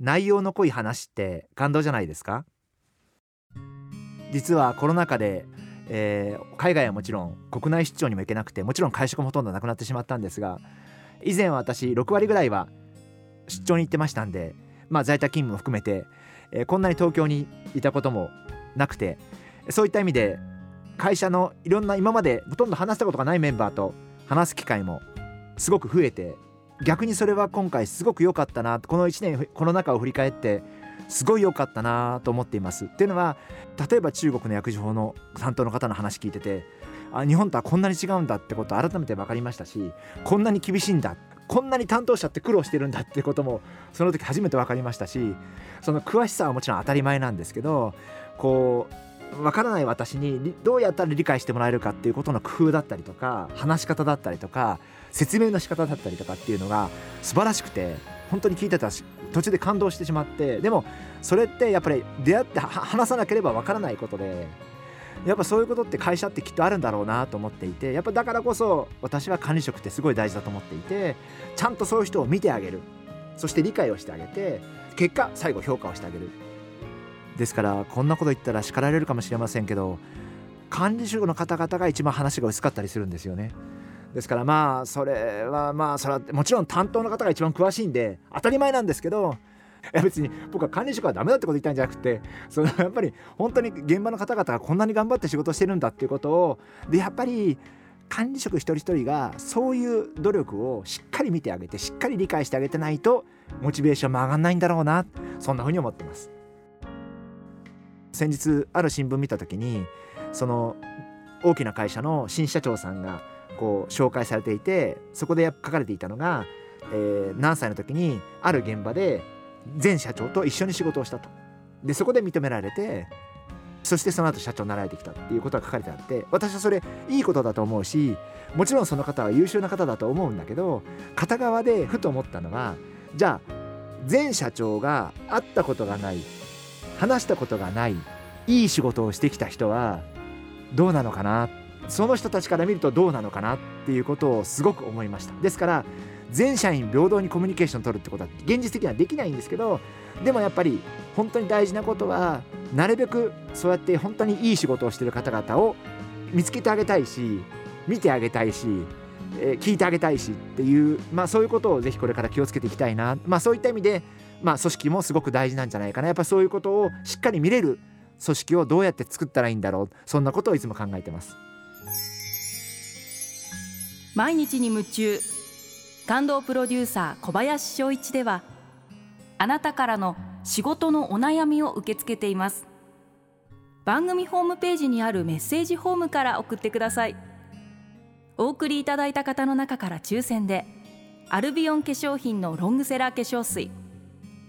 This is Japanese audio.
内容の濃い話って感動じゃないですか？実はコロナ禍で、えー、海外はもちろん国内出張にも行けなくてもちろん会食もほとんどなくなってしまったんですが以前は私6割ぐらいは出張に行ってましたんで、まあ、在宅勤務も含めて、えー、こんなに東京にいたこともなくてそういった意味で会社のいろんな今までほとんど話したことがないメンバーと話す機会もすごく増えて逆にそれは今回すごく良かったなこの1年コロナ禍を振り返ってすごい良かったなと思っています。っていうのは例えば中国の薬事法の担当の方の話聞いててあ日本とはこんなに違うんだってことを改めて分かりましたしこんなに厳しいんだこんなに担当者って苦労してるんだってこともその時初めて分かりましたしその詳しさはもちろん当たり前なんですけどこう分からない私にどうやったら理解してもらえるかっていうことの工夫だったりとか話し方だったりとか説明の仕方だったりとかっていうのが素晴らしくて本当に聞いてたし途中で感動してしまってでもそれってやっぱり出会って話さなければ分からないことでやっぱそういうことって会社ってきっとあるんだろうなと思っていてやっぱだからこそ私は管理職ってすごい大事だと思っていてちゃんとそういう人を見てあげる。そして理解をしてあげて結果最後評価をしてあげる。ですからこんなこと言ったら叱られるかもしれませんけど管理職の方々が一番話が薄かったりするんですよね。ですからまあそれはまあそれはもちろん担当の方が一番詳しいんで当たり前なんですけどいや別に僕は管理職はダメだってこと言ったんじゃなくてそのやっぱり本当に現場の方々がこんなに頑張って仕事してるんだっていうことをでやっぱり管理職一人一人がそういう努力をしっかり見てあげてしっかり理解してあげてないとモチベーションも上がんないんだろうなそんなふうに思ってます先日ある新聞見た時にその大きな会社の新社長さんがこう紹介されていてそこで書かれていたのが、えー、何歳の時にある現場で前社長と一緒に仕事をしたと。でそこで認められてそしてその後社長になられてきたっていうことが書かれてあって私はそれいいことだと思うしもちろんその方は優秀な方だと思うんだけど片側でふと思ったのはじゃあ前社長が会ったことがない話したことがないいい仕事をしてきた人はどうなのかな？その人たちから見るとどうなのかなっていうことをすごく思いました。ですから全社員平等にコミュニケーションを取るってことは現実的にはできないんですけどでもやっぱり本当に大事なことはなるべくそうやって本当にいい仕事をしてる方々を見つけてあげたいし見てあげたいし、えー、聞いてあげたいしっていう、まあ、そういうことをぜひこれから気をつけていきたいな、まあ、そういった意味で、まあ、組織もすごく大事なんじゃないかな。やっぱそういうことをしっかり見れる組織をどうやって作ったらいいんだろう。そんなことをいつも考えてます。毎日に夢中感動プロデューサー小林翔一ではあなたからの仕事のお悩みを受け付けています。番組ホームページにあるメッセージフォームから送ってください。お送りいただいた方の中から抽選でアルビオン化粧品のロングセラー化粧水。